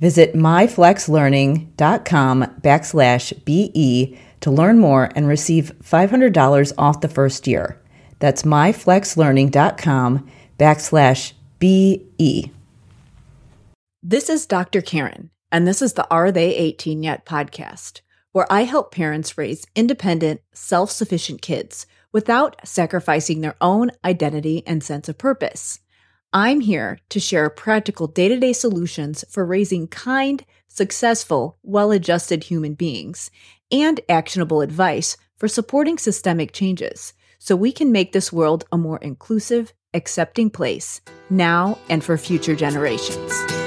Visit myflexlearning.com backslash BE to learn more and receive $500 off the first year. That's myflexlearning.com backslash BE. This is Dr. Karen, and this is the Are They 18 Yet podcast, where I help parents raise independent, self sufficient kids without sacrificing their own identity and sense of purpose. I'm here to share practical day to day solutions for raising kind, successful, well adjusted human beings and actionable advice for supporting systemic changes so we can make this world a more inclusive, accepting place now and for future generations.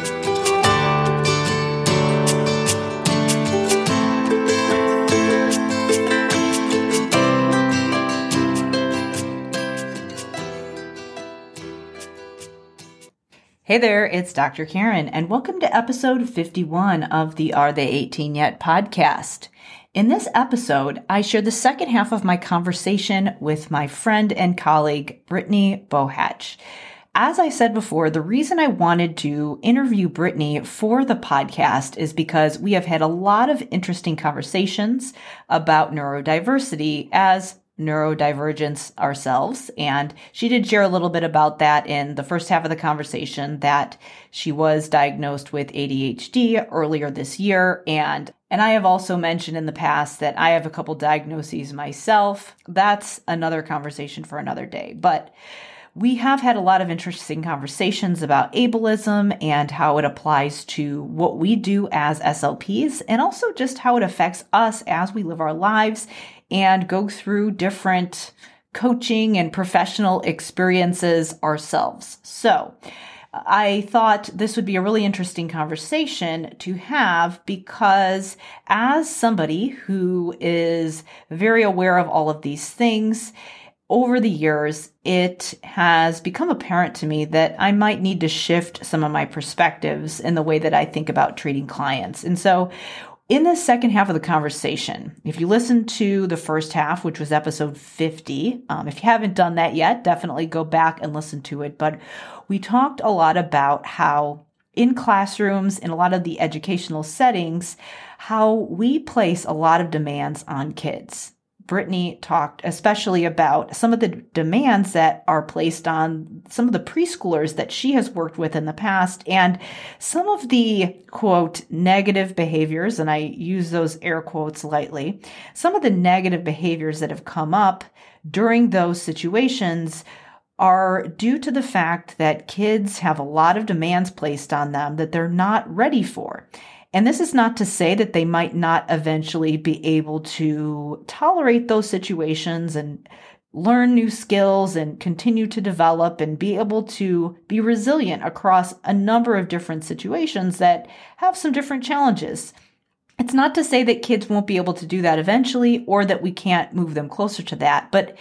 Hey there, it's Dr. Karen, and welcome to episode 51 of the Are They 18 Yet podcast. In this episode, I share the second half of my conversation with my friend and colleague, Brittany Bohach. As I said before, the reason I wanted to interview Brittany for the podcast is because we have had a lot of interesting conversations about neurodiversity as neurodivergence ourselves. And she did share a little bit about that in the first half of the conversation that she was diagnosed with ADHD earlier this year. And and I have also mentioned in the past that I have a couple diagnoses myself. That's another conversation for another day. But we have had a lot of interesting conversations about ableism and how it applies to what we do as SLPs, and also just how it affects us as we live our lives and go through different coaching and professional experiences ourselves. So, I thought this would be a really interesting conversation to have because, as somebody who is very aware of all of these things, over the years, it has become apparent to me that I might need to shift some of my perspectives in the way that I think about treating clients. And so, in the second half of the conversation, if you listen to the first half, which was episode 50, um, if you haven't done that yet, definitely go back and listen to it. But we talked a lot about how in classrooms, in a lot of the educational settings, how we place a lot of demands on kids. Brittany talked especially about some of the demands that are placed on some of the preschoolers that she has worked with in the past and some of the quote negative behaviors, and I use those air quotes lightly, some of the negative behaviors that have come up during those situations are due to the fact that kids have a lot of demands placed on them that they're not ready for. And this is not to say that they might not eventually be able to tolerate those situations and learn new skills and continue to develop and be able to be resilient across a number of different situations that have some different challenges. It's not to say that kids won't be able to do that eventually or that we can't move them closer to that, but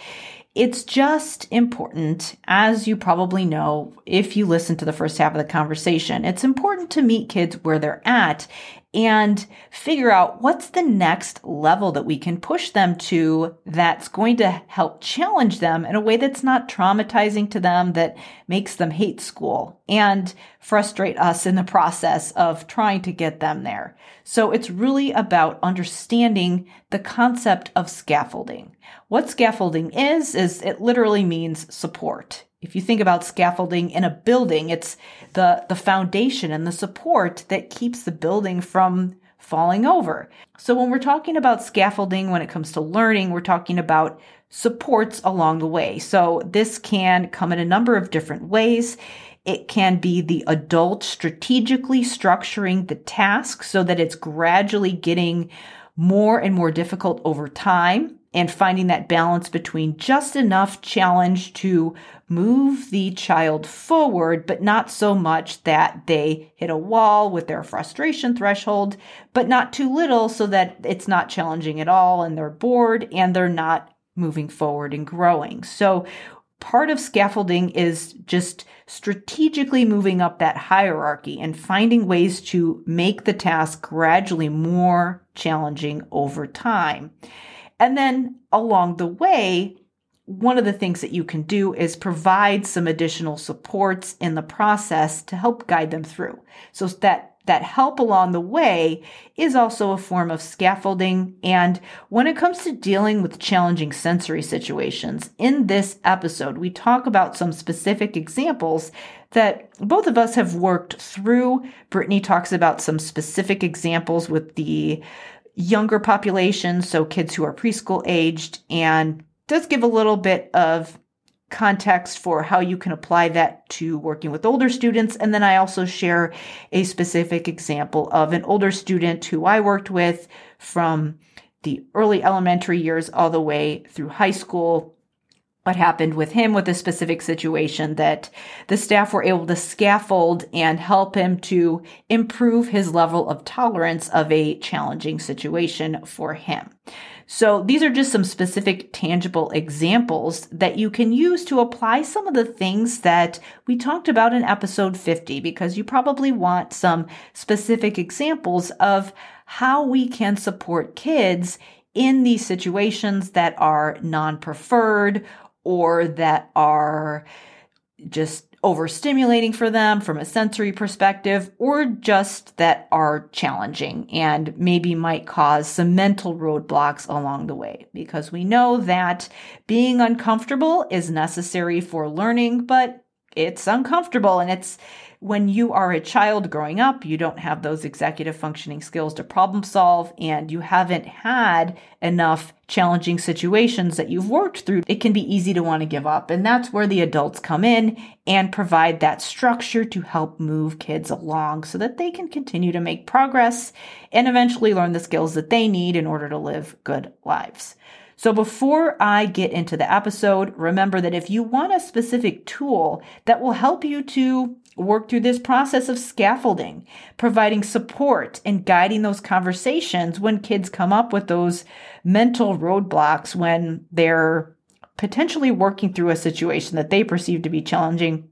it's just important, as you probably know, if you listen to the first half of the conversation, it's important to meet kids where they're at and figure out what's the next level that we can push them to that's going to help challenge them in a way that's not traumatizing to them, that makes them hate school and frustrate us in the process of trying to get them there. So it's really about understanding the concept of scaffolding. What scaffolding is, is it literally means support. If you think about scaffolding in a building, it's the, the foundation and the support that keeps the building from falling over. So when we're talking about scaffolding, when it comes to learning, we're talking about supports along the way. So this can come in a number of different ways. It can be the adult strategically structuring the task so that it's gradually getting more and more difficult over time and finding that balance between just enough challenge to move the child forward, but not so much that they hit a wall with their frustration threshold, but not too little so that it's not challenging at all and they're bored and they're not moving forward and growing. So part of scaffolding is just strategically moving up that hierarchy and finding ways to make the task gradually more challenging over time. And then along the way, one of the things that you can do is provide some additional supports in the process to help guide them through. So that that help along the way is also a form of scaffolding. And when it comes to dealing with challenging sensory situations, in this episode, we talk about some specific examples that both of us have worked through. Brittany talks about some specific examples with the younger population, so kids who are preschool aged, and does give a little bit of context for how you can apply that to working with older students. And then I also share a specific example of an older student who I worked with from the early elementary years all the way through high school what happened with him with a specific situation that the staff were able to scaffold and help him to improve his level of tolerance of a challenging situation for him. So these are just some specific tangible examples that you can use to apply some of the things that we talked about in episode 50 because you probably want some specific examples of how we can support kids in these situations that are non-preferred or that are just overstimulating for them from a sensory perspective, or just that are challenging and maybe might cause some mental roadblocks along the way. Because we know that being uncomfortable is necessary for learning, but it's uncomfortable and it's when you are a child growing up, you don't have those executive functioning skills to problem solve, and you haven't had enough challenging situations that you've worked through, it can be easy to want to give up. And that's where the adults come in and provide that structure to help move kids along so that they can continue to make progress and eventually learn the skills that they need in order to live good lives. So before I get into the episode, remember that if you want a specific tool that will help you to work through this process of scaffolding, providing support and guiding those conversations when kids come up with those mental roadblocks when they're potentially working through a situation that they perceive to be challenging.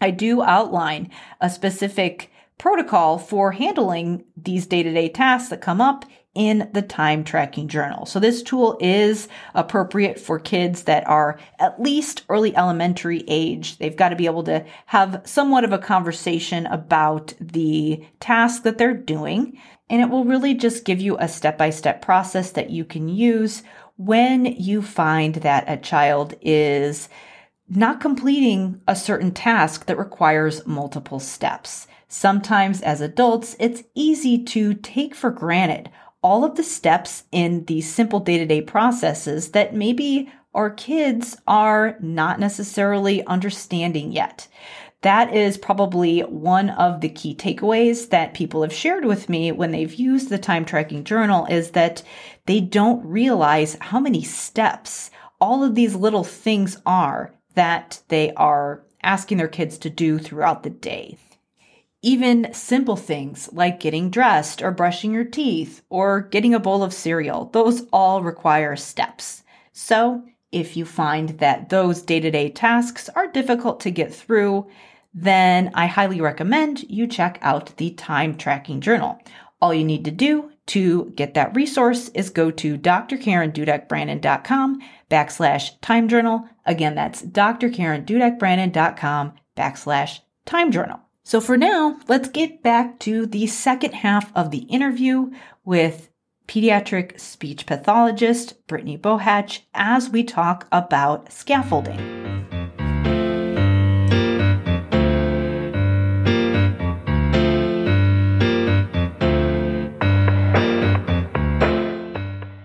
I do outline a specific protocol for handling these day to day tasks that come up in the time tracking journal. So this tool is appropriate for kids that are at least early elementary age. They've got to be able to have somewhat of a conversation about the task that they're doing. And it will really just give you a step by step process that you can use when you find that a child is not completing a certain task that requires multiple steps. Sometimes as adults, it's easy to take for granted all of the steps in these simple day to day processes that maybe our kids are not necessarily understanding yet. That is probably one of the key takeaways that people have shared with me when they've used the time tracking journal is that they don't realize how many steps all of these little things are that they are asking their kids to do throughout the day. Even simple things like getting dressed or brushing your teeth or getting a bowl of cereal, those all require steps. So, if you find that those day to day tasks are difficult to get through, then I highly recommend you check out the time tracking journal. All you need to do to get that resource is go to drkarendudekbrannan.com backslash time journal. Again, that's drkarendudekbrannan.com backslash time journal. So for now, let's get back to the second half of the interview with pediatric speech pathologist Brittany Bohach as we talk about scaffolding.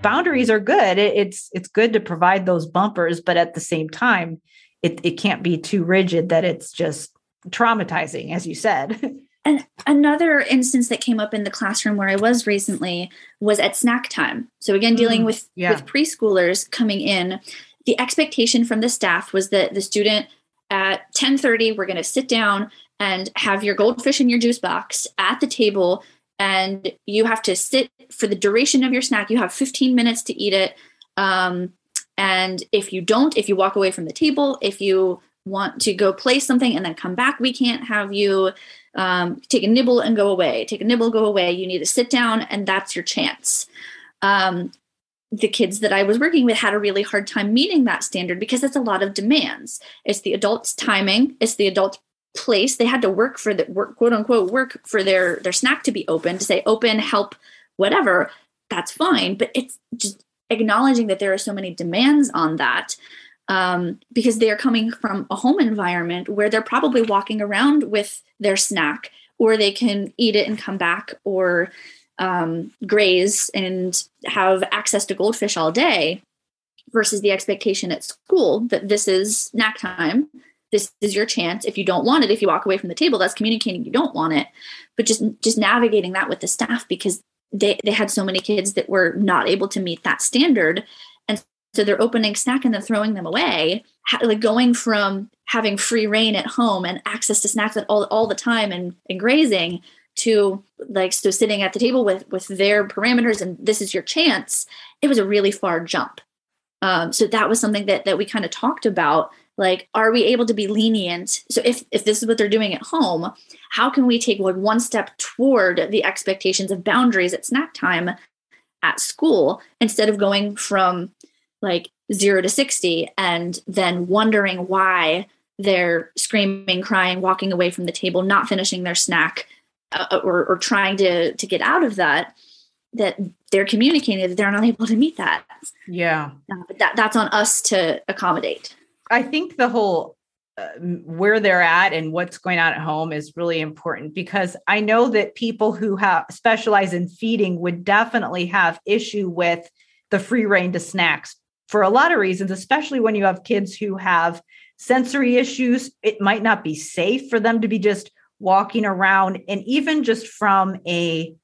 boundaries are good. It's it's good to provide those bumpers, but at the same time, it it can't be too rigid that it's just traumatizing, as you said. And another instance that came up in the classroom where I was recently was at snack time. So again, dealing mm, with yeah. with preschoolers coming in, the expectation from the staff was that the student at 10:30 we're going to sit down and have your goldfish in your juice box at the table and you have to sit for the duration of your snack. You have 15 minutes to eat it. Um, and if you don't, if you walk away from the table, if you want to go play something and then come back, we can't have you um, take a nibble and go away. Take a nibble, go away. You need to sit down, and that's your chance. Um, the kids that I was working with had a really hard time meeting that standard because it's a lot of demands. It's the adult's timing, it's the adult's place they had to work for the work quote unquote work for their their snack to be open to say open help whatever that's fine but it's just acknowledging that there are so many demands on that um, because they are coming from a home environment where they're probably walking around with their snack or they can eat it and come back or um, graze and have access to goldfish all day versus the expectation at school that this is snack time. This is your chance. If you don't want it if you walk away from the table that's communicating you don't want it. But just just navigating that with the staff because they they had so many kids that were not able to meet that standard and so they're opening snack and then throwing them away like going from having free reign at home and access to snacks all, all the time and, and grazing to like so sitting at the table with with their parameters and this is your chance it was a really far jump. Um, so that was something that that we kind of talked about like are we able to be lenient? So if if this is what they're doing at home how can we take like one step toward the expectations of boundaries at snack time at school instead of going from like 0 to 60 and then wondering why they're screaming crying walking away from the table not finishing their snack uh, or, or trying to to get out of that that they're communicating that they're not able to meet that. Yeah. Uh, but that, that's on us to accommodate. I think the whole uh, where they're at and what's going on at home is really important because I know that people who have specialize in feeding would definitely have issue with the free reign to snacks for a lot of reasons, especially when you have kids who have sensory issues. It might not be safe for them to be just walking around and even just from a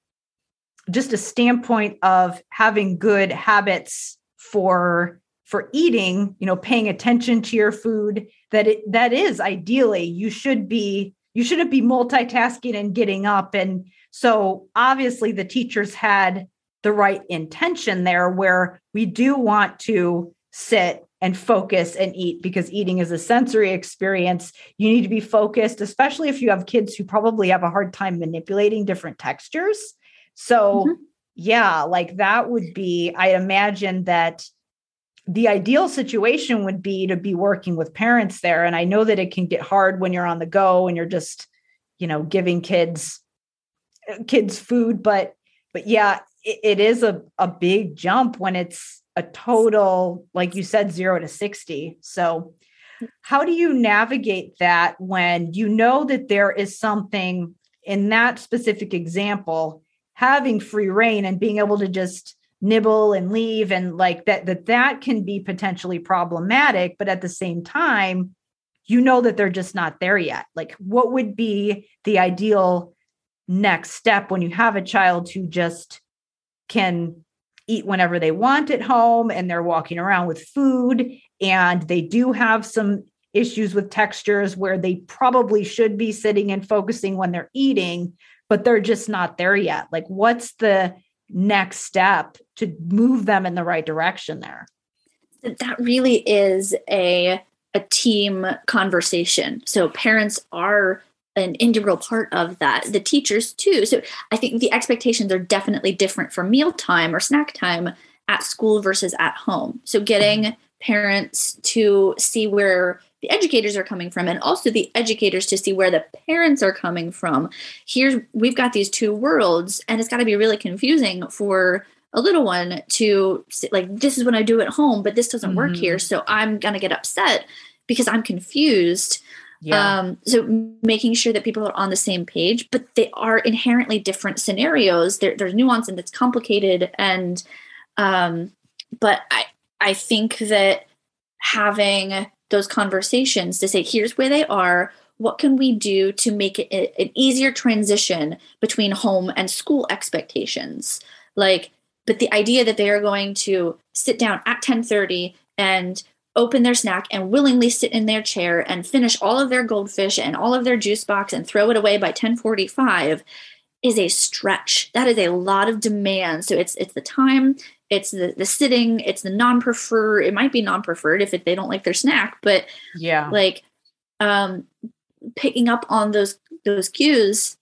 just a standpoint of having good habits for for eating, you know, paying attention to your food, that it that is ideally you should be you shouldn't be multitasking and getting up. And so obviously the teachers had the right intention there where we do want to sit and focus and eat because eating is a sensory experience. You need to be focused, especially if you have kids who probably have a hard time manipulating different textures. So, mm-hmm. yeah, like that would be, I imagine that the ideal situation would be to be working with parents there and i know that it can get hard when you're on the go and you're just you know giving kids kids food but but yeah it, is a, a big jump when it's a total like you said 0 to 60 so how do you navigate that when you know that there is something in that specific example having free reign and being able to just nibble and leave and like that that that can be potentially problematic but at the same time you know that they're just not there yet? Like what would be the ideal next step when you have a child who just can eat whenever they want at home and they're walking around with food. And they do have some issues with textures where they probably should be sitting and focusing when they're eating but they're just not there yet. Like what's the next step to move them in the right direction there? That really is a a team conversation. So parents are an integral part of that. The teachers too. So I think the expectations are definitely different for mealtime or snack time at school versus at home. So getting mm-hmm. parents to see where the educators are coming from and also the educators to see where the parents are coming from. Here's we've got these two worlds and it's got to be really confusing for a little one to like this is what I do at home, but this doesn't mm-hmm. work here, so I'm going to get upset because I'm confused yeah. Um, so making sure that people are on the same page, but they are inherently different scenarios. There, there's nuance and it's complicated. And um, but I I think that having those conversations to say, here's where they are, what can we do to make it an easier transition between home and school expectations? Like, but the idea that they are going to sit down at 10:30 and open their snack and willingly sit in their chair and finish all of their goldfish and all of their juice box and throw it away by 1045 is a stretch. That is a lot of demand. So it's it's the time it's the the sitting it's the non-preferred it might be non-preferred if it, they don't like their snack but yeah. like um picking up on those those cues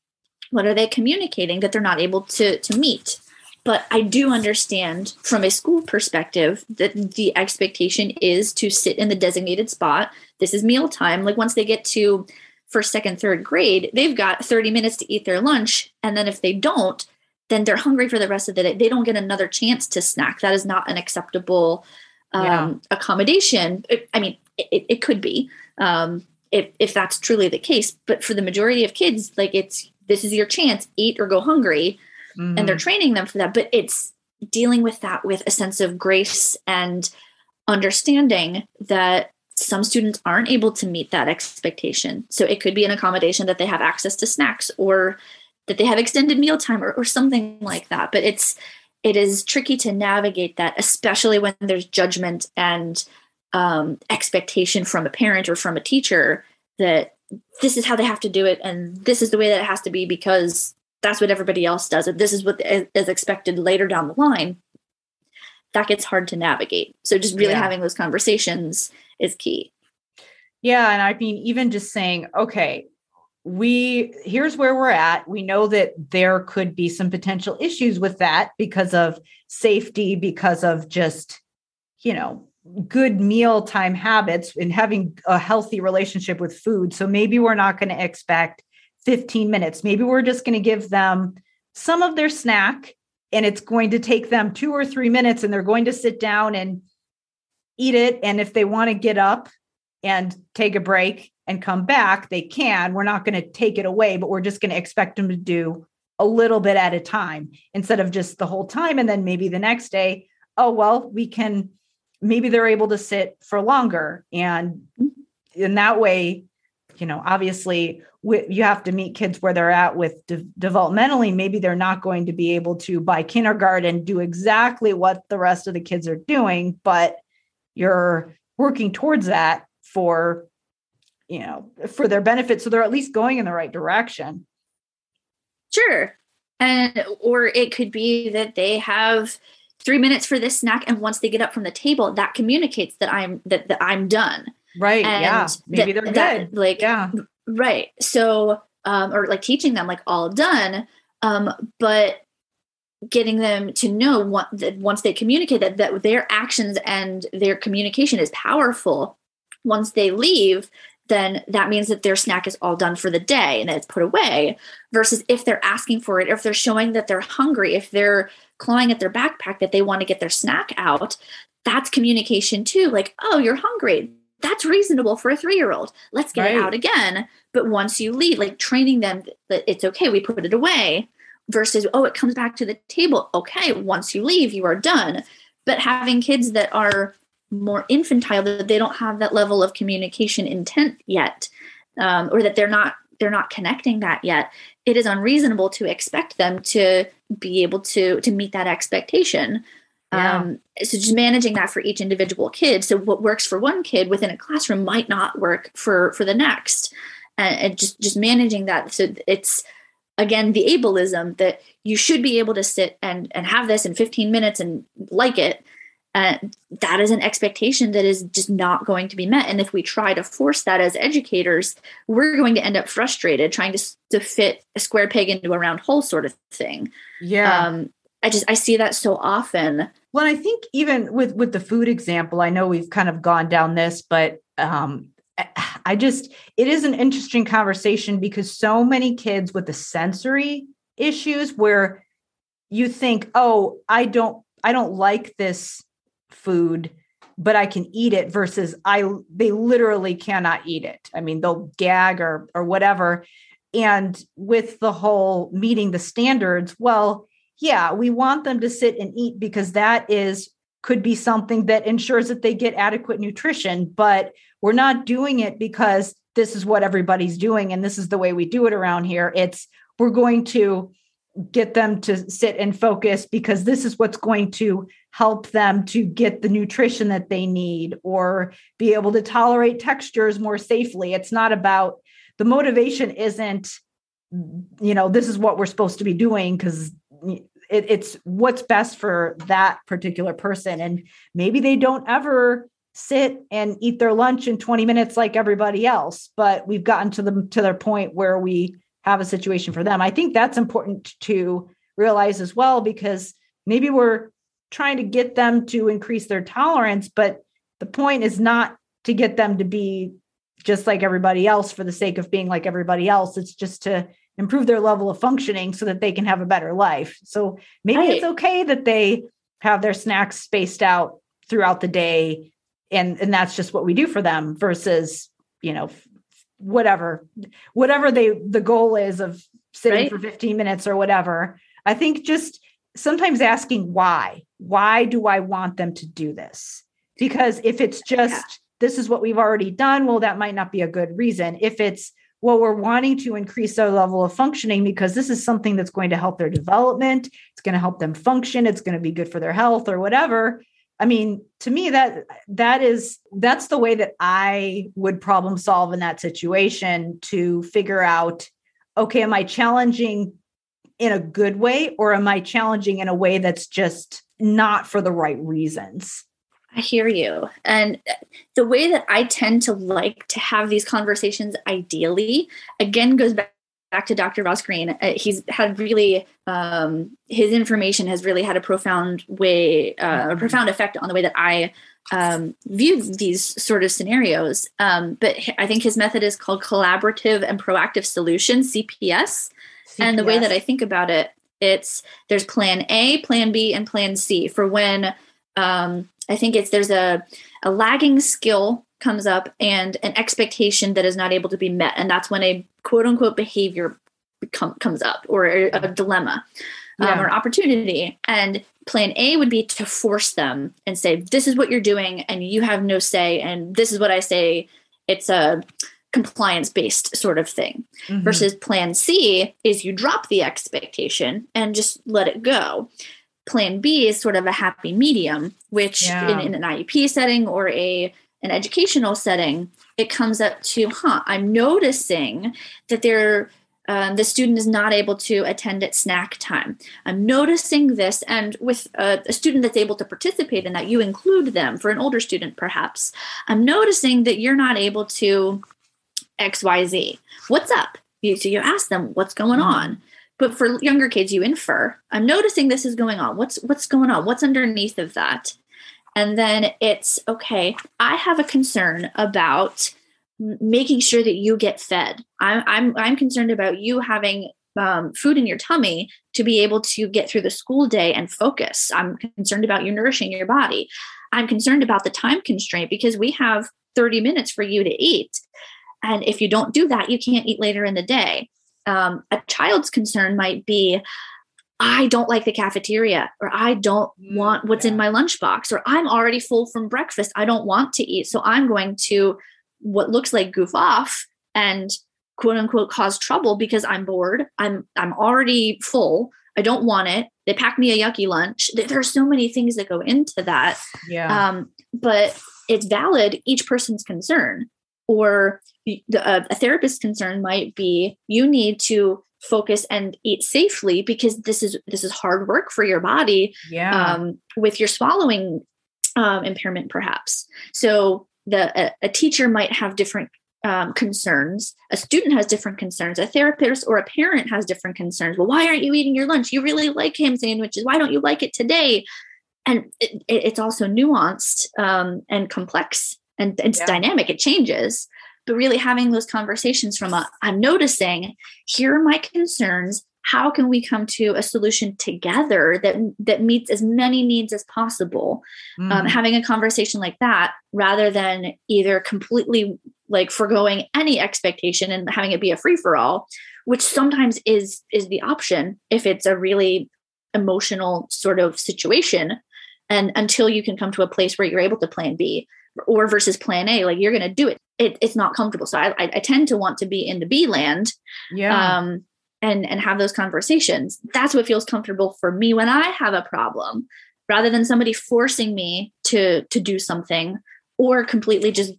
what are they communicating that they're not able to to meet but I do understand from a school perspective that the expectation is to sit in the designated spot. This is meal time. Like once they get to first, second, third grade, they've got 30 minutes to eat their lunch. And then if they don't, then they're hungry for the rest of the day. They don't get another chance to snack. That is not an acceptable um, yeah. accommodation. It, I mean, it, it could be um, if, if that's truly the case. But for the majority of kids, like it's this is your chance, eat or go hungry mm-hmm. and they're mm-hmm. training them for that but it's dealing with that with a sense of grace and understanding that some students aren't able to meet that expectation so it could be an accommodation that they have access to snacks or that they have extended meal time or, or something like that but it's it is tricky to navigate that especially when there's judgment and um, expectation from a parent or from a teacher that this is how they have to do it and this is the way that it has to be because that's what everybody else does. If this is what is expected later down the line that gets hard to navigate. So just really yeah. having those conversations is key. Yeah and i mean even just saying okay we here's where we're at. We know that there could be some potential issues with that because of safety because of just you know good mealtime habits and having a healthy relationship with food. So maybe we're not going to expect 15 minutes. Maybe we're just going to give them some of their snack and it's going to take them two or three minutes and they're going to sit down and eat it. And if they want to get up and take a break and come back, they can. We're not going to take it away, but we're just going to expect them to do a little bit at a time instead of just the whole time. And then maybe the next day, oh, well, we can, maybe they're able to sit for longer. And in that way, you know, obviously you have to meet kids where they're at with de- developmentally maybe they're not going to be able to by kindergarten do exactly what the rest of the kids are doing but you're working towards that for you know for their benefit so they're at least going in the right direction. Sure. And or it could be that they have three minutes for this snack and once they get up from the table that communicates that i'm that, that i'm done. Right and yeah maybe that, they're that, good. like yeah Right. So, um, or like teaching them like all done. Um, but getting them to know what, that once they communicate that, that their actions and their communication is powerful. Once they leave, then that means that their snack is all done for the day and it's put away. Versus if they're asking for it, if they're showing that they're hungry, if they're clawing at their backpack that they want to get their snack out, that's communication too. Like, oh, you're hungry that's reasonable for a three year old. Let's get right. it out again. But once you leave, like training them that it's okay, we put it away versus, oh, it comes back to the table. Okay, once you leave, you are done. But having kids that are more infantile, that they don't have that level of communication intent yet, um, or that they're not they're not connecting that yet it is unreasonable to expect them to be able to to meet that expectation yeah. Um, so just managing that for each individual kid. So what works for one kid within a classroom might not work for for the next, and, and just just managing that. So it's again the ableism that you should be able to sit and and have this in 15 minutes and like it And that is an expectation that is just not going to be met. And if we try to force that as educators, we're going to end up frustrated trying to, to fit a square peg into a round hole sort of thing. Yeah. Um, I just, I see that so often. Well, I think even with, with the food example, I know we've kind of gone down this, but um, I just, it is an interesting conversation because so many kids with the sensory issues where you think, oh, I don't, I don't like this food but I can eat it versus I they literally cannot eat it. I mean, they'll gag or or whatever. And with the whole meeting the standards, well, yeah, we want them to sit and eat because that is could be something that ensures that they get adequate nutrition, but we're not doing it because this is what everybody's doing and this is the way we do it around here. It's we're going to get them to sit and focus because this is what's going to help them to get the nutrition that they need or be able to tolerate textures more safely. It's not about the motivation isn't you know this is what we're supposed to be doing because it, it's what's best for that particular person and maybe they don't ever sit and eat their lunch in 20 minutes like everybody else but we've gotten to them to their point where we have a situation for them. I think that's important to realize as well because maybe we're trying to get them to increase their tolerance, but the point is not to get them to be just like everybody else for the sake of being like everybody else. It's just to improve their level of functioning so that they can have a better life. So maybe right. it's okay that they have their snacks spaced out throughout the day and and that's just what we do for them versus you know whatever whatever they the goal is of sitting right. for 15 minutes or whatever i think just sometimes asking why why do i want them to do this because if it's just yeah. this is what we've already done well that might not be a good reason if it's well we're wanting to increase their level of functioning because this is something that's going to help their development. It's going to help them function. It's going to be good for their health or whatever. I mean, to me, that that is that's the way that I would problem solve in that situation to figure out, okay, am I challenging in a good way or am I challenging in a way that's just not for the right reasons? I hear you. And the way that I tend to like to have these conversations ideally, again, goes back back to Dr. Ross Greene, uh, he's had really um, his information has really had a profound way, uh, a profound effect on the way that I um, view these sort of scenarios. Um, but I think his method is called collaborative and proactive solutions (CPS). CPS. And the way that I think about it, it's there's Plan A, Plan B, and Plan C for when um, I think it's there's a a lagging skill comes up and an expectation that is not able to be met. And that's when a quote unquote behavior come, comes up or a, a dilemma um, yeah. or opportunity. And plan a would be to force them and say this is what you're doing and you have no say and this is what i say. It's a compliance based sort of thing. Mm-hmm. versus plan c is you drop the expectation and just let it go plan b is sort of a happy medium which yeah. in, in, an iep setting or a an educational setting, it comes up to, huh, I'm noticing that they're um, the student is not able to attend at snack time. I'm noticing this, and with a, a, student that's able to participate in that, you include them for an older student, perhaps. I'm noticing that you're not able to XYZ. What's up? You, so you ask them, what's going mm-hmm. on? But for younger kids, you infer, I'm noticing this is going on. What's what's going on? What's underneath of that? And then it's okay, I have a concern about making sure that you get fed. I'm I'm I'm concerned about you having um, food in your tummy to be able to get through the school day and focus. I'm concerned about you nourishing your body. I'm concerned about the time constraint because we have 30 minutes for you to eat. And if you don't do that, you can't eat later in the day. Um, a child's concern might be I don't like the cafeteria or I don't mm, want what's in my lunchbox or I'm already full from breakfast. I don't want to eat. So I'm going to what looks like goof off and quote unquote cause trouble because I'm bored. I'm I'm already full. I don't want it. They pack me a yucky lunch. There are so many things that go into that. Yeah. Um, but it's valid each person's concern or the, uh, a therapist's concern might be you need to focus and eat safely because this is this is hard work for your body yeah. um, with your swallowing um, impairment, perhaps. So the a, a teacher might have different um, concerns. A student has different concerns. A therapist or a parent has different concerns. Well, why aren't you eating your lunch? You really like ham sandwiches. Why don't you like it today? And it, it's also nuanced um, and complex and it's yeah. dynamic. It changes. But really having those conversations from a, I'm noticing, here are my concerns how can we come to a solution together that that meets as many needs as possible um, mm. um, having a conversation like that rather than either completely like foregoing any expectation and having it be a free-for-all which sometimes is is the option if it's a really emotional sort of situation and until you can come to a place where you're able to plan b or versus plan a like you're going to do it. it it's not comfortable. So I, I, I tend to want to be in the b land yeah. um and and have those conversations. That's what feels comfortable for me when i have a problem. Rather than somebody forcing me to to do something or completely just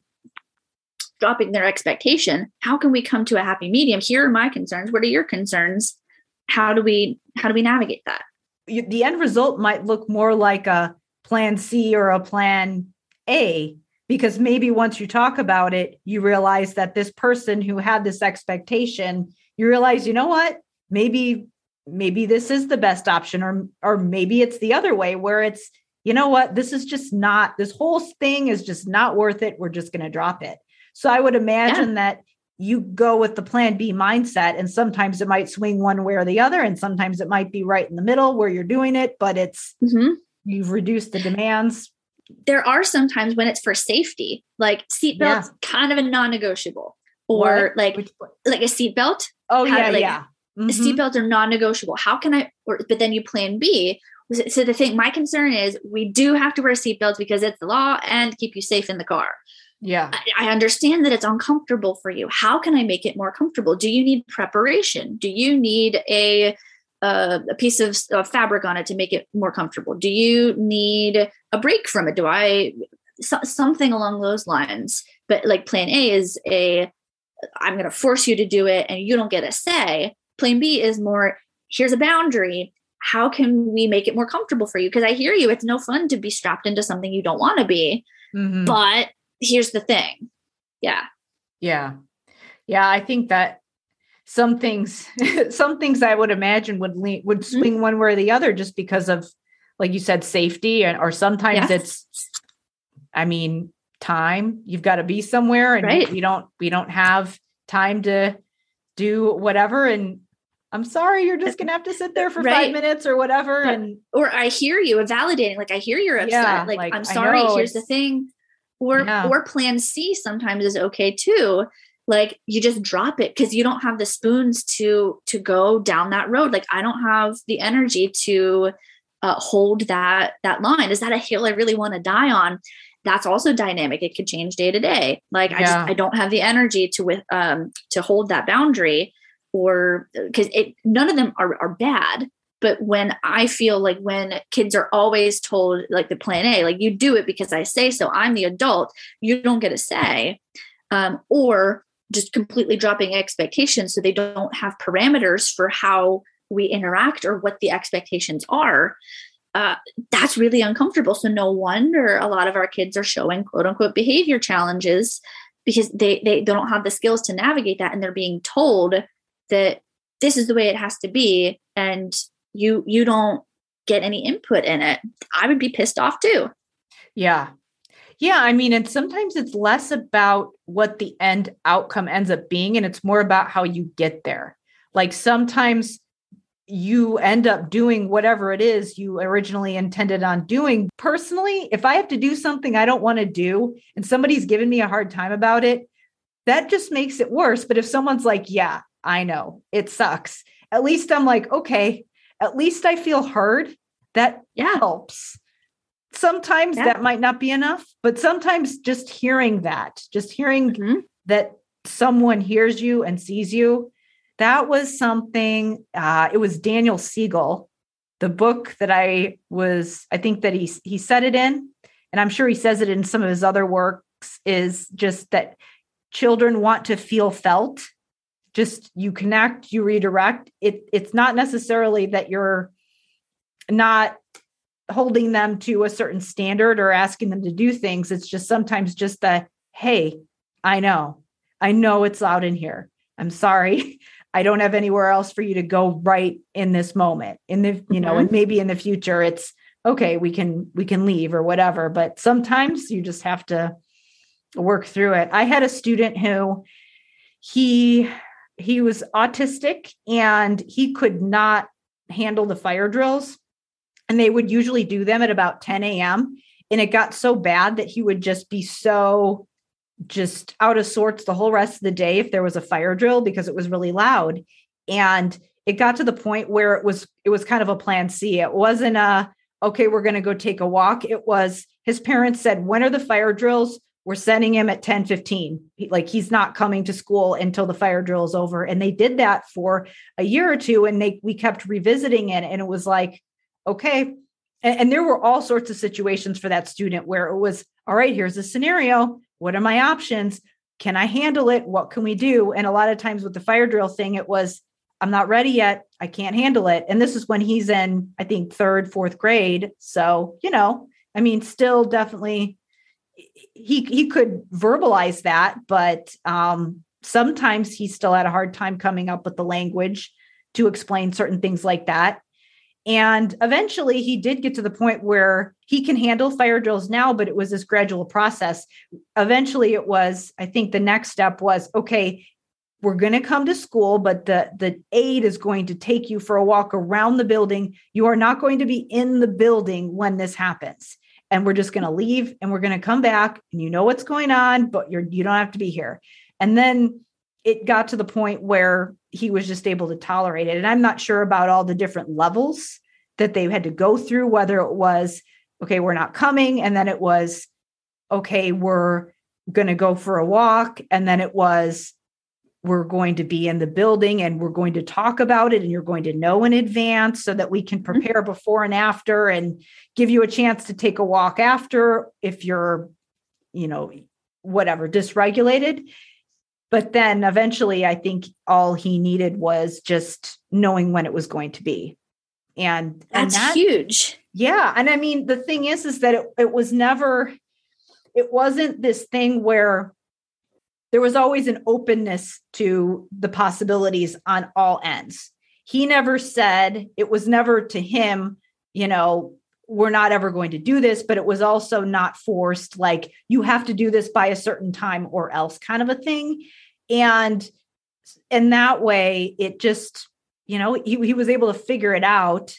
dropping their expectation how can we come to a happy medium? Here are my concerns. What are your concerns? How do we how do we navigate that? The end result might look more like a plan c or a plan a because maybe once you talk about it you realize that this person who had this expectation you realize, you know what? Maybe maybe this is the best option or or maybe it's the other way where it's you know what this is just not this whole thing is just not worth it we're just going to drop it so i would imagine yeah. that you go with the plan b mindset and sometimes it might swing one way or the other and sometimes it might be right in the middle where you're doing it but it's mm-hmm. you've reduced the demands there are sometimes when it's for safety like seatbelts yeah. kind of a non-negotiable or what? like like a seatbelt. Oh How, yeah, like, yeah. Mm-hmm. Seatbelts are non-negotiable. How can I? Or, but then you plan B. So the thing, my concern is, we do have to wear seatbelts because it's the law and keep you safe in the car. Yeah, I understand that it's uncomfortable for you. How can I make it more comfortable? Do you need preparation? Do you need a uh, a piece of, of fabric on it to make it more comfortable? Do you need a break from it? Do I so, something along those lines? But like plan A is a I'm going to force you to do it and you don't get a say. Plan B is more here's a boundary. How can we make it more comfortable for you? Because I hear you, it's no fun to be strapped into something you don't want to be. Mm-hmm. But here's the thing. Yeah. Yeah. Yeah. I think that some things, some things I would imagine would lean, would mm-hmm. swing one way or the other just because of, like you said, safety, and or sometimes it's, I mean, time. You've got to be somewhere and right. we don't we don't have time to do whatever and I'm sorry, you're just gonna have to sit there for right. five minutes or whatever. And or I hear you validating, like I hear you're upset. Yeah, like, like, I'm sorry, here's the thing. Or yeah. or plan C sometimes is okay too. Like you just drop it because you don't have the spoons to to go down that road. Like I don't have the energy to uh, hold that that line. Is that a hill I really want to die on? that's also dynamic it could change day to day like yeah. i just i don't have the energy to with um to hold that boundary or because it none of them are, are bad but when i feel like when kids are always told like the plan a like you do it because i say so i'm the adult you don't get a say um, or just completely dropping expectations so they don't have parameters for how we interact or what the expectations are uh, that's really uncomfortable. So no wonder a lot of our kids are showing quote unquote behavior challenges because they, they don't have the skills to navigate that and they're being told that this is the way it has to be and you you don't get any input in it. I would be pissed off too. Yeah yeah i mean and sometimes it's less about what the end outcome ends up being and it's more about how you get there like sometimes you end up doing whatever it is you originally intended on doing. Personally, if I have to do something I don't want to do and somebody's giving me a hard time about it, that just makes it worse. But if someone's like, yeah, I know it sucks, at least I'm like, okay, at least I feel heard. That yeah. helps. Sometimes yeah. that might not be enough, but sometimes just hearing that, just hearing mm-hmm. that someone hears you and sees you that was something uh, it was daniel siegel the book that i was i think that he he said it in and i'm sure he says it in some of his other works is just that children want to feel felt just you connect you redirect it it's not necessarily that you're not holding them to a certain standard or asking them to do things. It's just sometimes just the, hey, I know, I know it's loud in here. I'm sorry. I don't have anywhere else for you to go right in this moment. In the, you mm-hmm. know, and maybe in the future it's okay, we can we can leave or whatever, but sometimes you just have to work through it. I had a student who he he was autistic and he could not handle the fire drills and they would usually do them at about 10 a.m. And it got so bad that he would just be so just out of sorts the whole rest of the day if there was a fire drill because it was really loud. And it got to the point where it was it was kind of a plan C. It wasn't a okay, we're going to go take a walk. It was his parents said, "When are the fire drills?" We're sending him at 10 15. Like he's not coming to school until the fire drill is over. And they did that for a year or two. And they we kept revisiting it. And it was like, okay. And, and there were all sorts of situations for that student where it was, all right, here's a scenario. What are my options? Can I handle it? What can we do? And a lot of times with the fire drill thing, it was, I'm not ready yet. I can't handle it. And this is when he's in, I think, third, fourth grade. So, you know, I mean, still definitely he he could verbalize that, but um sometimes he still had a hard time coming up with the language to explain certain things like that. And eventually he did get to the point where he can handle fire drills now, but it was this gradual process. Eventually it was, I think the next step was okay, we're going to come to school, but the, the aide is going to take you for a walk around the building. You are not going to be in the building when this happens. And we're just going to leave and we're going to come back and you know what's going on, but you're you don't have to be here. And then it got to the point where he was just able to tolerate it. And I'm not sure about all the different levels that they had to go through, whether it was, okay, we're not coming. And then it was, okay, we're going to go for a walk. And then it was, we're going to be in the building and we're going to talk about it and you're going to know in advance so that we can mm-hmm. prepare before and after and give you a chance to take a walk after if you're you know whatever dysregulated but then eventually, I think all he needed was just knowing when it was going to be. And that's and that, huge. Yeah. And I mean, the thing is, is that it, it was never, it wasn't this thing where there was always an openness to the possibilities on all ends. He never said, it was never to him, you know, we're not ever going to do this, but it was also not forced, like you have to do this by a certain time or else kind of a thing and in that way it just you know he, he was able to figure it out.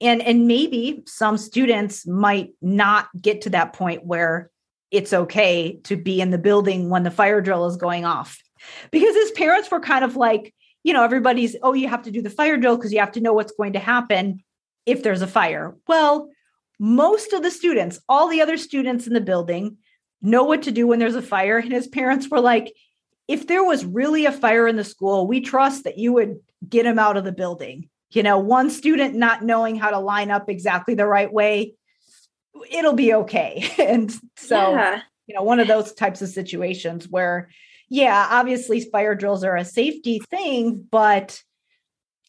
And and maybe some students might not get to that point where it's okay to be in the building when the fire drill is going off. Because his parents were kind of like you know everybody's oh you have to do the fire drill because you have to know what's going to happen if there's a fire. Well most of the students all the other students in the building know what to do when there's a fire. And his parents were like if there was really a fire in the school, we trust that you would get him out of the building. You know, one student not knowing how to line up exactly the right way, it'll be okay. and so, yeah. you know, one of those types of situations where, yeah, obviously fire drills are a safety thing, but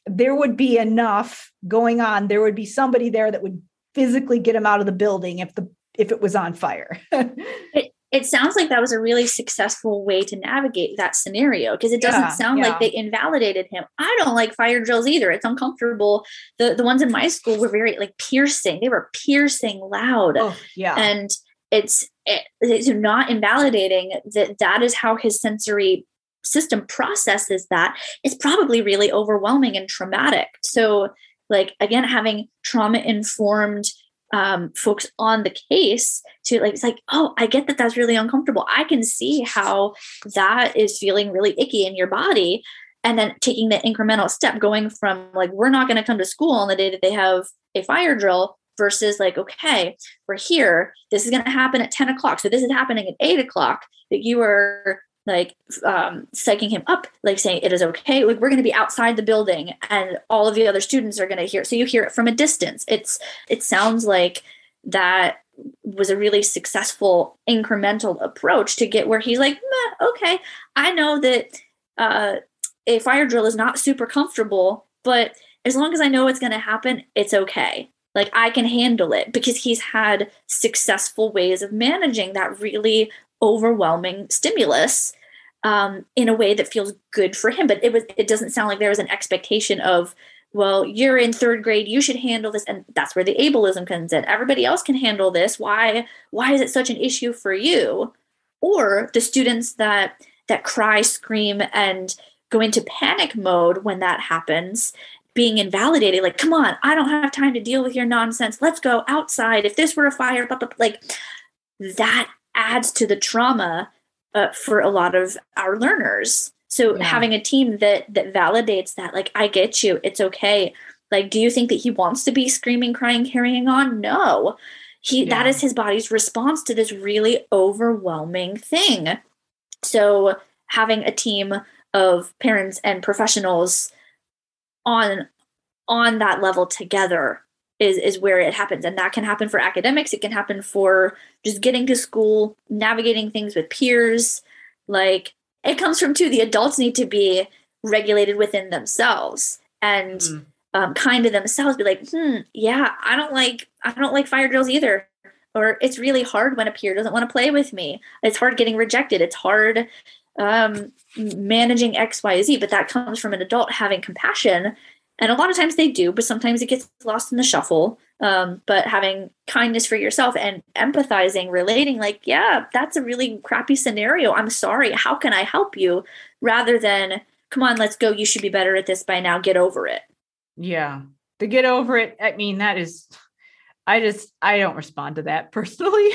there would be enough going on. There would be somebody there that would physically get him out of the building if the if it was on fire. it, it sounds like that was a really successful way to navigate that scenario because it doesn't yeah, sound yeah. like they invalidated him. I don't like fire drills either. It's uncomfortable. The the ones in my school were very like piercing. They were piercing loud. Oh, yeah. And it's it, it's not invalidating that that is how his sensory system processes that. It's probably really overwhelming and traumatic. So like again having trauma informed um, folks on the case to like it's like oh i get that that's really uncomfortable. I can see how that is feeling really icky in your body. And then taking the incremental step going from like we're not going to come to school on the day that they have a fire drill versus like okay we're here. This is going to happen at 10 o'clock. So this is happening at 8 o'clock that you are like um, psyching him up, like saying it is okay. Like we're going to be outside the building, and all of the other students are going to hear. So you hear it from a distance. It's it sounds like that was a really successful incremental approach to get where he's like, okay, I know that uh, a fire drill is not super comfortable, but as long as I know it's going to happen, it's okay. like I can handle it because he's had successful ways of managing that really overwhelming stimulus um, in a way that feels good for him. But it was it doesn't sound like there was an expectation of, well, you're in third grade, you should handle this, and that's where the ableism comes in. Everybody else can handle this. Why why is it such an issue for you? Or the students that that cry, scream, and go into panic mode when that happens being invalidated like come on i don't have time to deal with your nonsense let's go outside if this were a fire blah, blah, blah. like that adds to the trauma uh, for a lot of our learners. So yeah. having a team that that validates that, like, I get you, it's okay. Like, do you think that he wants to be screaming, crying, carrying on? No. He yeah. that is his body's response to this really overwhelming thing. So having a team of parents and professionals on on that level together is is where it happens. And that can happen for academics. It can happen for just getting to school navigating things with peers. Like it comes from too the adults need to be regulated within themselves and mm. um, kind to themselves be like hmm yeah i don't like i don't like fire drills either. Or it's really hard when a peer doesn't want to play with me. It's hard getting rejected. It's hard um, managing x y z but that comes from an adult having compassion and a lot of times they do but sometimes it gets lost in the shuffle. Um, but having kindness for yourself and empathizing relating like yeah that's a really crappy scenario. I'm sorry. How can i help you? Rather than come on let's go. You should be better at this by now. Get over it. Yeah. To get over it i mean that is i just i don't respond to that personally.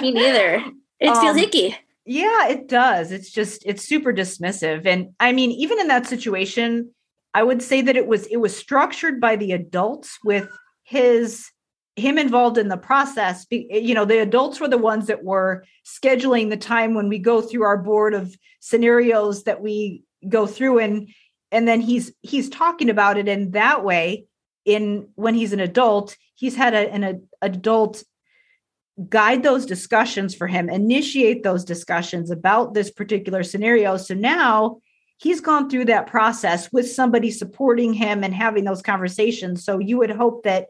Me neither. It um, feels icky. yeah it does. It's just it's super dismissive. And i mean even in that situation I would say that it was it was structured by the adults with his him involved in the process you know the adults were the ones that were scheduling the time when we go through our board of scenarios that we go through and and then he's he's talking about it in that way in when he's an adult he's had a, an a, adult guide those discussions for him initiate those discussions about this particular scenario. So now he's gone through that process with somebody supporting him and having those conversations. So you would hope that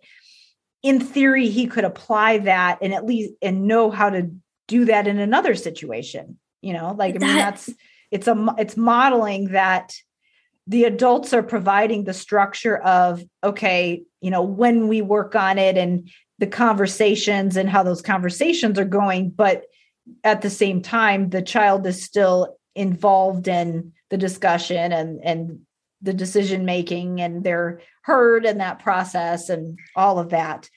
in theory he could apply that and at least and know how to do that in another situation. You know, like I mean that's it's a it's modeling that the adults are providing the structure of okay, you know, when we work on it and the conversations and how those conversations are going, but at the same time the child is still involved in the discussion and and the decision making and they're heard in that process and all of that.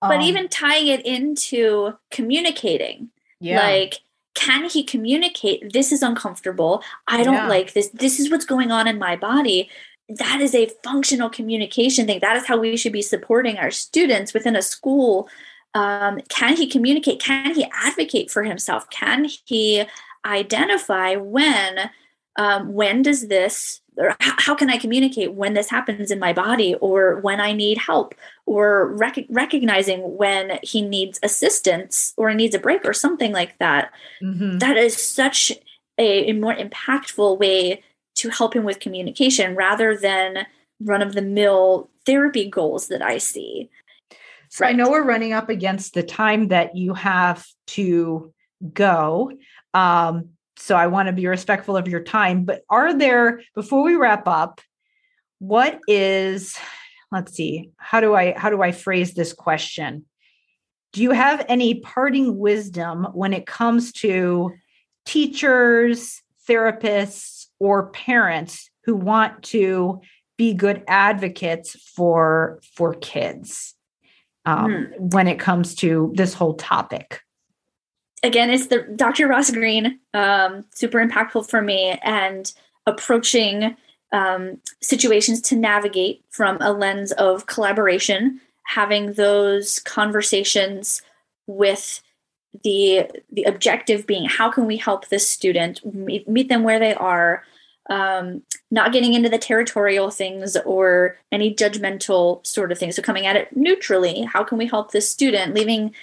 But um, even tying it into communicating yeah. like can he communicate this is uncomfortable. I don't yeah. like this. This is what's going on in my body. That is a functional communication thing. That is how we should be supporting our students within a school. Um, can he communicate? Can he advocate for himself? Can he identify when um, when does this or how can i communicate when this happens in my body or when i need help or rec- recognizing when he needs assistance or needs a break or something like that, mm-hmm. that is such a, a more impactful way to help him with communication rather than run of the mill therapy goals that i see so right. i know we're running up against the time that you have to go um, so I want to be respectful of your time. But are there, before we wrap up, what is, let's see, how do I how do I phrase this question? Do you have any parting wisdom when it comes to teachers, therapists, or parents who want to be good advocates for for kids um, mm. when it comes to this whole topic? Again, it's the Dr. Ross Greene, um, super impactful for me, and approaching um, situations to navigate from a lens of collaboration, having those conversations with the the objective being how can we help this student meet, meet them where they are um, not getting into the territorial things or any judgmental sort of things so coming at it neutrally how can we help this student leaving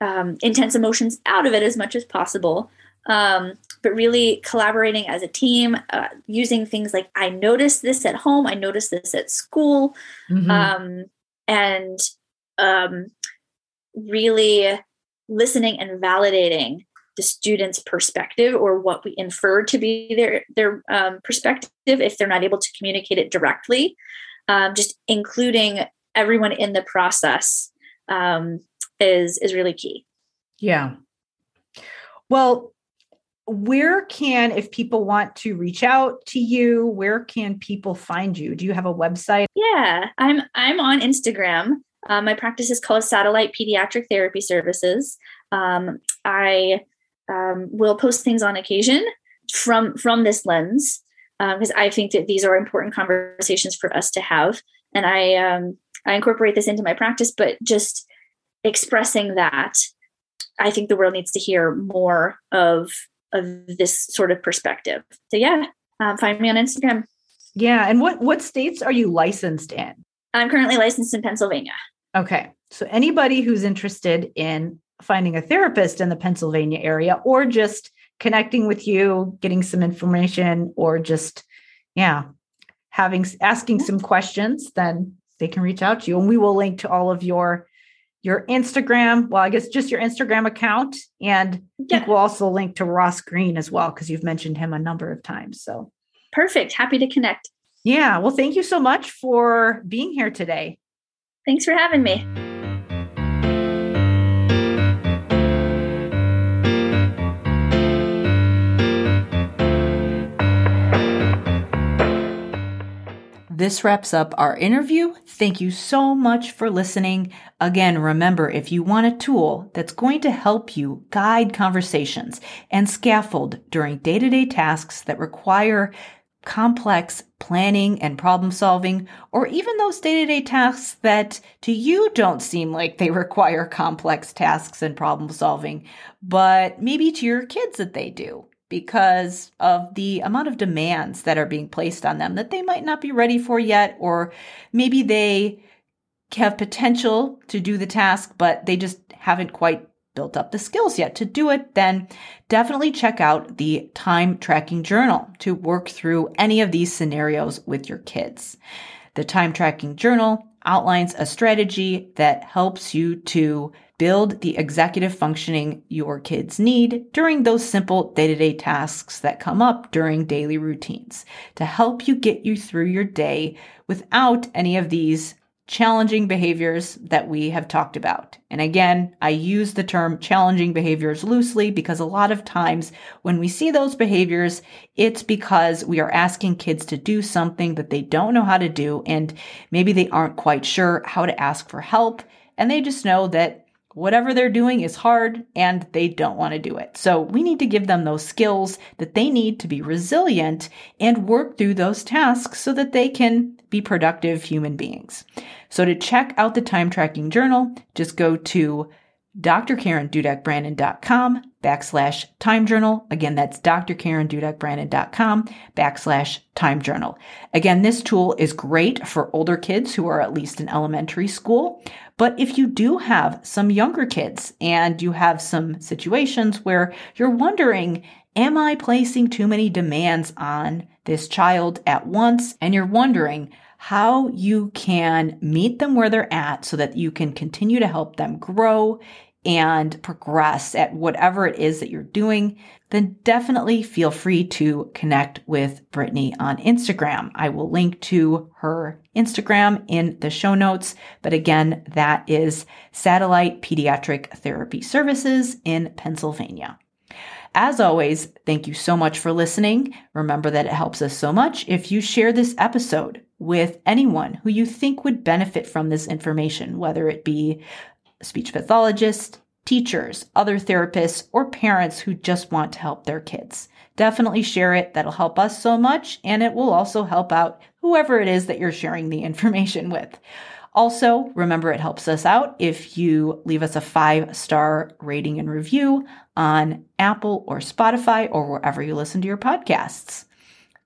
um, intense emotions out of it as much as possible. Um, but really collaborating as a team, uh, using things like I noticed this at home, I noticed this at school, mm-hmm. um, and um, really listening and validating the student's perspective or what we infer to be their their um, perspective if they're not able to communicate it directly um, just including everyone in the process um, is is really key. Yeah. Well where can if people want to reach out to you where can people find you? Do you have a website? Yeah i'm i'm on instagram. Um, my practice is called satellite pediatric therapy services. Um, i um, will post things on occasion from from this lens because um, I think that these are important conversations for us to have, and I um, I incorporate this into my practice. But just expressing that, I think the world needs to hear more of of this sort of perspective. So yeah, um, find me on Instagram. Yeah, and what what states are you licensed in? I'm currently licensed in Pennsylvania. Okay, so anybody who's interested in finding a therapist in the Pennsylvania area or just connecting with you, getting some information, or just, yeah, having asking some questions, then they can reach out to you. And we will link to all of your your Instagram. Well, I guess just your Instagram account. And yeah. we'll also link to Ross Greene as well, because you've mentioned him a number of times. So perfect. Happy to connect. Yeah. Well, thank you so much for being here today. Thanks for having me. This wraps up our interview. Thank you so much for listening. Again, remember if you want a tool that's going to help you guide conversations and scaffold during day to day tasks that require complex planning and problem solving, or even those day to day tasks that to you don't seem like they require complex tasks and problem solving, but maybe to your kids that they do because of the amount of demands that are being placed on them that they might not be ready for yet, or maybe they have potential to do the task, but they just haven't quite built up the skills yet to do it, then definitely check out the time tracking journal to work through any of these scenarios with your kids. The time tracking journal outlines a strategy that helps you to build the executive functioning your kids need during those simple day to day tasks that come up during daily routines to help you get you through your day without any of these challenging behaviors that we have talked about. And again, I use the term challenging behaviors loosely because a lot of times when we see those behaviors, it's because we are asking kids to do something that they don't know how to do. And maybe they aren't quite sure how to ask for help. And they just know that whatever they're doing is hard and they don't want to do it. So we need to give them those skills that they need to be resilient and work through those tasks so that they can be productive human beings. So to check out the time tracking journal, just go to drkarendudekbrannan.com backslash time journal. Again, that's drkarendudekbrannan.com backslash time journal. Again, this tool is great for older kids who are at least in elementary school. But if you do have some younger kids and you have some situations where you're wondering, am I placing too many demands on this child at once? And you're wondering, how you can meet them where they're at so that you can continue to help them grow and progress at whatever it is that you're doing, then definitely feel free to connect with Brittany on Instagram. I will link to her Instagram in the show notes. But again, that is Satellite Pediatric Therapy Services in Pennsylvania. As always, thank you so much for listening. Remember that it helps us so much if you share this episode with anyone who you think would benefit from this information, whether it be speech pathologists, teachers, other therapists, or parents who just want to help their kids. Definitely share it. That'll help us so much, and it will also help out whoever it is that you're sharing the information with. Also, remember it helps us out if you leave us a five star rating and review on Apple or Spotify or wherever you listen to your podcasts.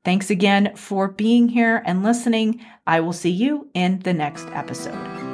Thanks again for being here and listening. I will see you in the next episode.